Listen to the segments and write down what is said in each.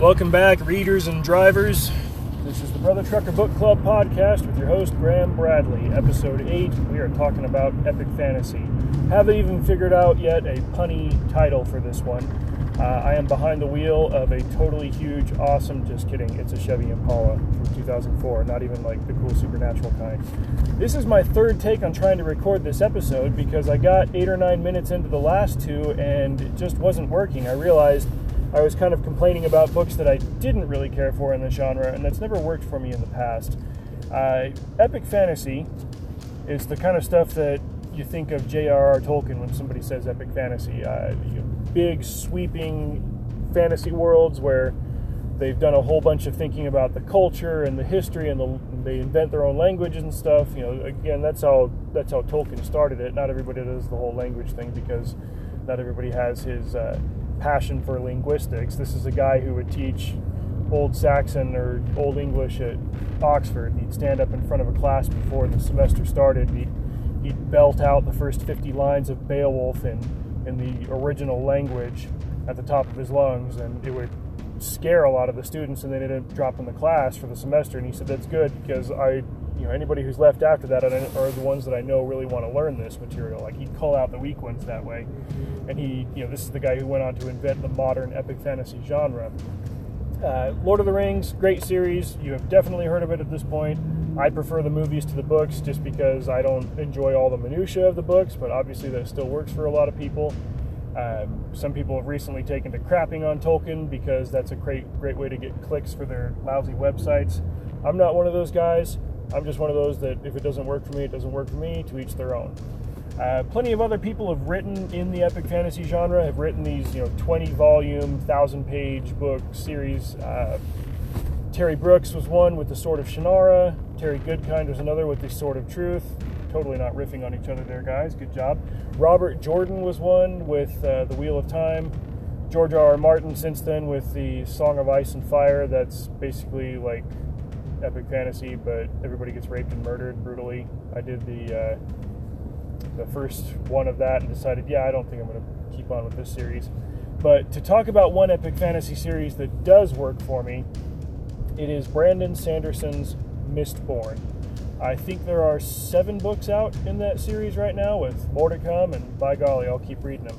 Welcome back, readers and drivers. This is the Brother Trucker Book Club podcast with your host, Graham Bradley. Episode 8, we are talking about epic fantasy. Haven't even figured out yet a punny title for this one. Uh, I am behind the wheel of a totally huge, awesome, just kidding, it's a Chevy Impala from 2004, not even like the cool supernatural kind. This is my third take on trying to record this episode because I got eight or nine minutes into the last two and it just wasn't working. I realized I was kind of complaining about books that I didn't really care for in the genre, and that's never worked for me in the past. Uh, epic fantasy is the kind of stuff that you think of J.R.R. Tolkien when somebody says epic fantasy. Uh, you know, big, sweeping fantasy worlds where they've done a whole bunch of thinking about the culture and the history, and the, they invent their own languages and stuff. You know, again, that's how that's how Tolkien started it. Not everybody does the whole language thing because not everybody has his uh, passion for linguistics. This is a guy who would teach Old Saxon or Old English at Oxford. He'd stand up in front of a class before the semester started. He'd, he'd belt out the first 50 lines of Beowulf in, in the original language at the top of his lungs, and it would scare a lot of the students, and they didn't drop in the class for the semester. And he said, That's good because I you know anybody who's left after that are the ones that I know really want to learn this material. Like he'd call out the weak ones that way, and he you know this is the guy who went on to invent the modern epic fantasy genre. Uh, Lord of the Rings, great series. You have definitely heard of it at this point. I prefer the movies to the books just because I don't enjoy all the minutia of the books, but obviously that still works for a lot of people. Um, some people have recently taken to crapping on Tolkien because that's a great great way to get clicks for their lousy websites. I'm not one of those guys. I'm just one of those that if it doesn't work for me, it doesn't work for me, to each their own. Uh, plenty of other people have written in the epic fantasy genre, have written these, you know, 20 volume, 1,000 page book series. Uh, Terry Brooks was one with The Sword of Shannara. Terry Goodkind was another with The Sword of Truth. Totally not riffing on each other there, guys. Good job. Robert Jordan was one with uh, The Wheel of Time. George R. R. Martin since then with The Song of Ice and Fire. That's basically like epic fantasy, but everybody gets raped and murdered brutally. I did the uh, the first one of that and decided, yeah, I don't think I'm going to keep on with this series. But to talk about one epic fantasy series that does work for me, it is Brandon Sanderson's Mistborn. I think there are seven books out in that series right now, with more to come, and by golly, I'll keep reading them.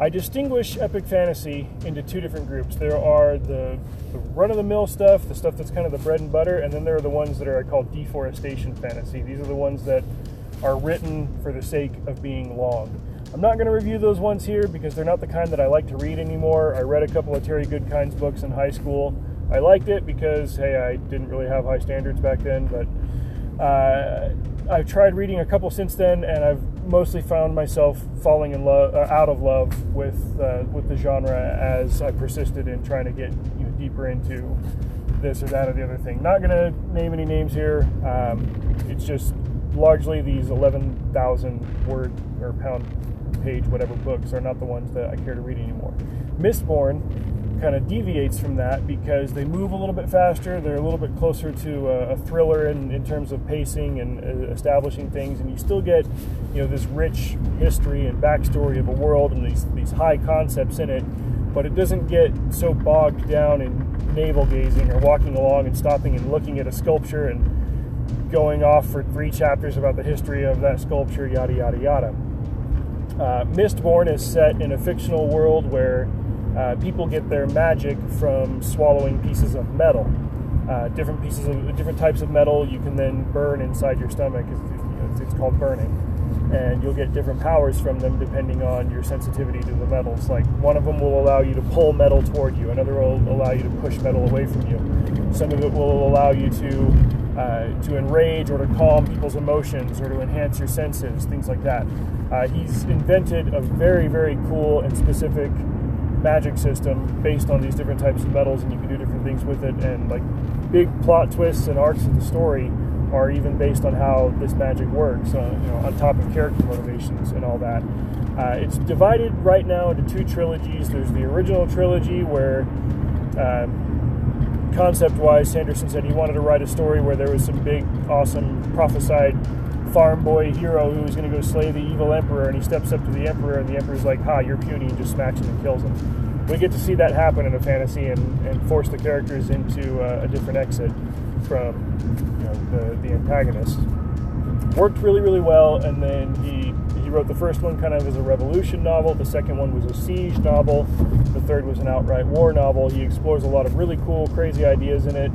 I distinguish epic fantasy into two different groups. There are the, the run of the mill stuff, the stuff that's kind of the bread and butter, and then there are the ones that are called deforestation fantasy. These are the ones that are written for the sake of being long. I'm not going to review those ones here because they're not the kind that I like to read anymore. I read a couple of Terry Goodkind's books in high school. I liked it because, hey, I didn't really have high standards back then, but uh, I've tried reading a couple since then, and I've mostly found myself falling in love, uh, out of love with uh, with the genre as I persisted in trying to get you know, deeper into this or that or the other thing. Not to name any names here. Um, it's just largely these 11,000 word or pound page whatever books are not the ones that I care to read anymore. Mistborn kind of deviates from that because they move a little bit faster. They're a little bit closer to a, thriller in, in, terms of pacing and uh, establishing things, and you still get you know this rich history and backstory of a world and these these high concepts in it. But it doesn't get so bogged down in navel gazing or walking along and stopping and looking at a sculpture and going off for three chapters about the history of that sculpture, yada yada yada. Uh, Mistborn is set in a fictional world where uh, people get their magic from swallowing pieces of metal. Uh, different pieces of different types of metal you can then burn inside your stomach. It's, it's, called burning, and you'll get different powers from them depending on your sensitivity to the metals. Like one of them will allow you to pull metal toward you, another will allow you to push metal away from you. Some of it will allow you to uh, to enrage or to calm people's emotions or to enhance your senses, things like that. Uh, he's invented a very very cool and specific magic system based on these different types of metals, and you can do different things with it. And like big plot twists and arcs of the story are even based on how this magic works. Uh, you know, on top of character motivations and all that. Uh, it's divided right now into two trilogies. There's the original trilogy where. Um, concept wise, Sanderson said he wanted to write a story where there was some big, awesome, prophesied farm boy hero who was going to go slay the evil emperor, and he steps up to the emperor, and the emperor's like, "Ha, you're puny," and just smacks him and kills him. we get to see that happen in a fantasy and, and force the characters into uh, a different exit from you know, the, the antagonist. Worked really, really well, and then he he wrote the first one kind of as a revolution novel. The second one was a siege novel. The third was an outright war novel. He explores a lot of really cool, crazy ideas in it.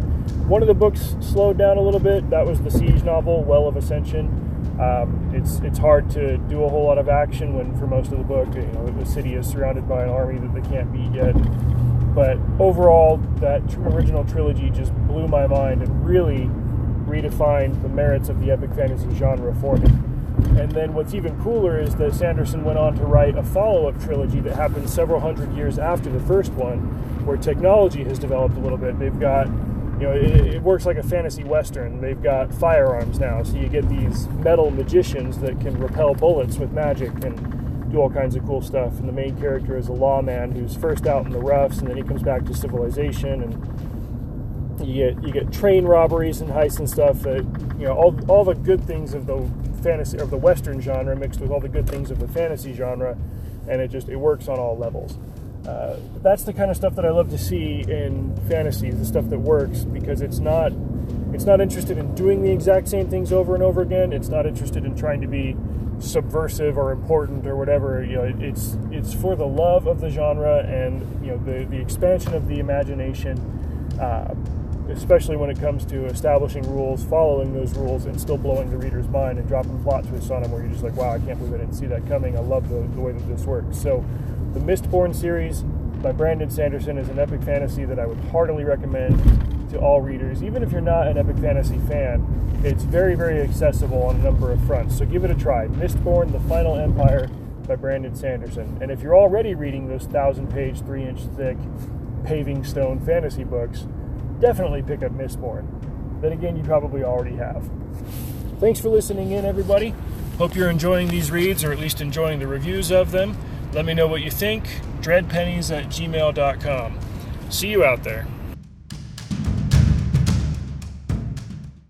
One of the books slowed down a little bit. That was the siege novel, Well of Ascension. Um, it's it's hard to do a whole lot of action when for most of the book, you know, the city is surrounded by an army that they can't beat yet. But overall, that original trilogy just blew my mind and really redefined the merits of the epic fantasy genre for me. And then what's even cooler is that Sanderson went on to write a follow up trilogy that happened several hundred years after the first one, where technology has developed a little bit. They've got, you know, it, it works like a fantasy western. They've got firearms now, so you get these metal magicians that can repel bullets with magic and do all kinds of cool stuff. And the main character is a lawman who's first out in the roughs, and then he comes back to civilization and you get you get train robberies and heists and stuff that you know all, all the good things of the fantasy of the western genre mixed with all the good things of the fantasy genre and it just it works on all levels uh, that's the kind of stuff that I love to see in fantasies the stuff that works because it's not it's not interested in doing the exact same things over and over again it's not interested in trying to be subversive or important or whatever you know it, it's it's for the love of the genre and you know the the expansion of the imagination uh, especially when it comes to establishing rules, following those rules, and still blowing the reader's mind and dropping plot twists on them where you're just like, wow, I can't believe I didn't see that coming. I love the, the way that this works. So, the Mistborn series by Brandon Sanderson is an epic fantasy that I would heartily recommend to all readers. Even if you're not an epic fantasy fan, it's very, very accessible on a number of fronts. So, give it a try. Mistborn, The Final Empire by Brandon Sanderson. And if you're already reading those thousand page, three inch thick paving stone fantasy books, definitely pick up Mistborn. Then again, you probably already have. Thanks for listening in, everybody. Hope you're enjoying these reads, or at least enjoying the reviews of them. Let me know what you think. Dreadpennies at gmail.com. See you out there.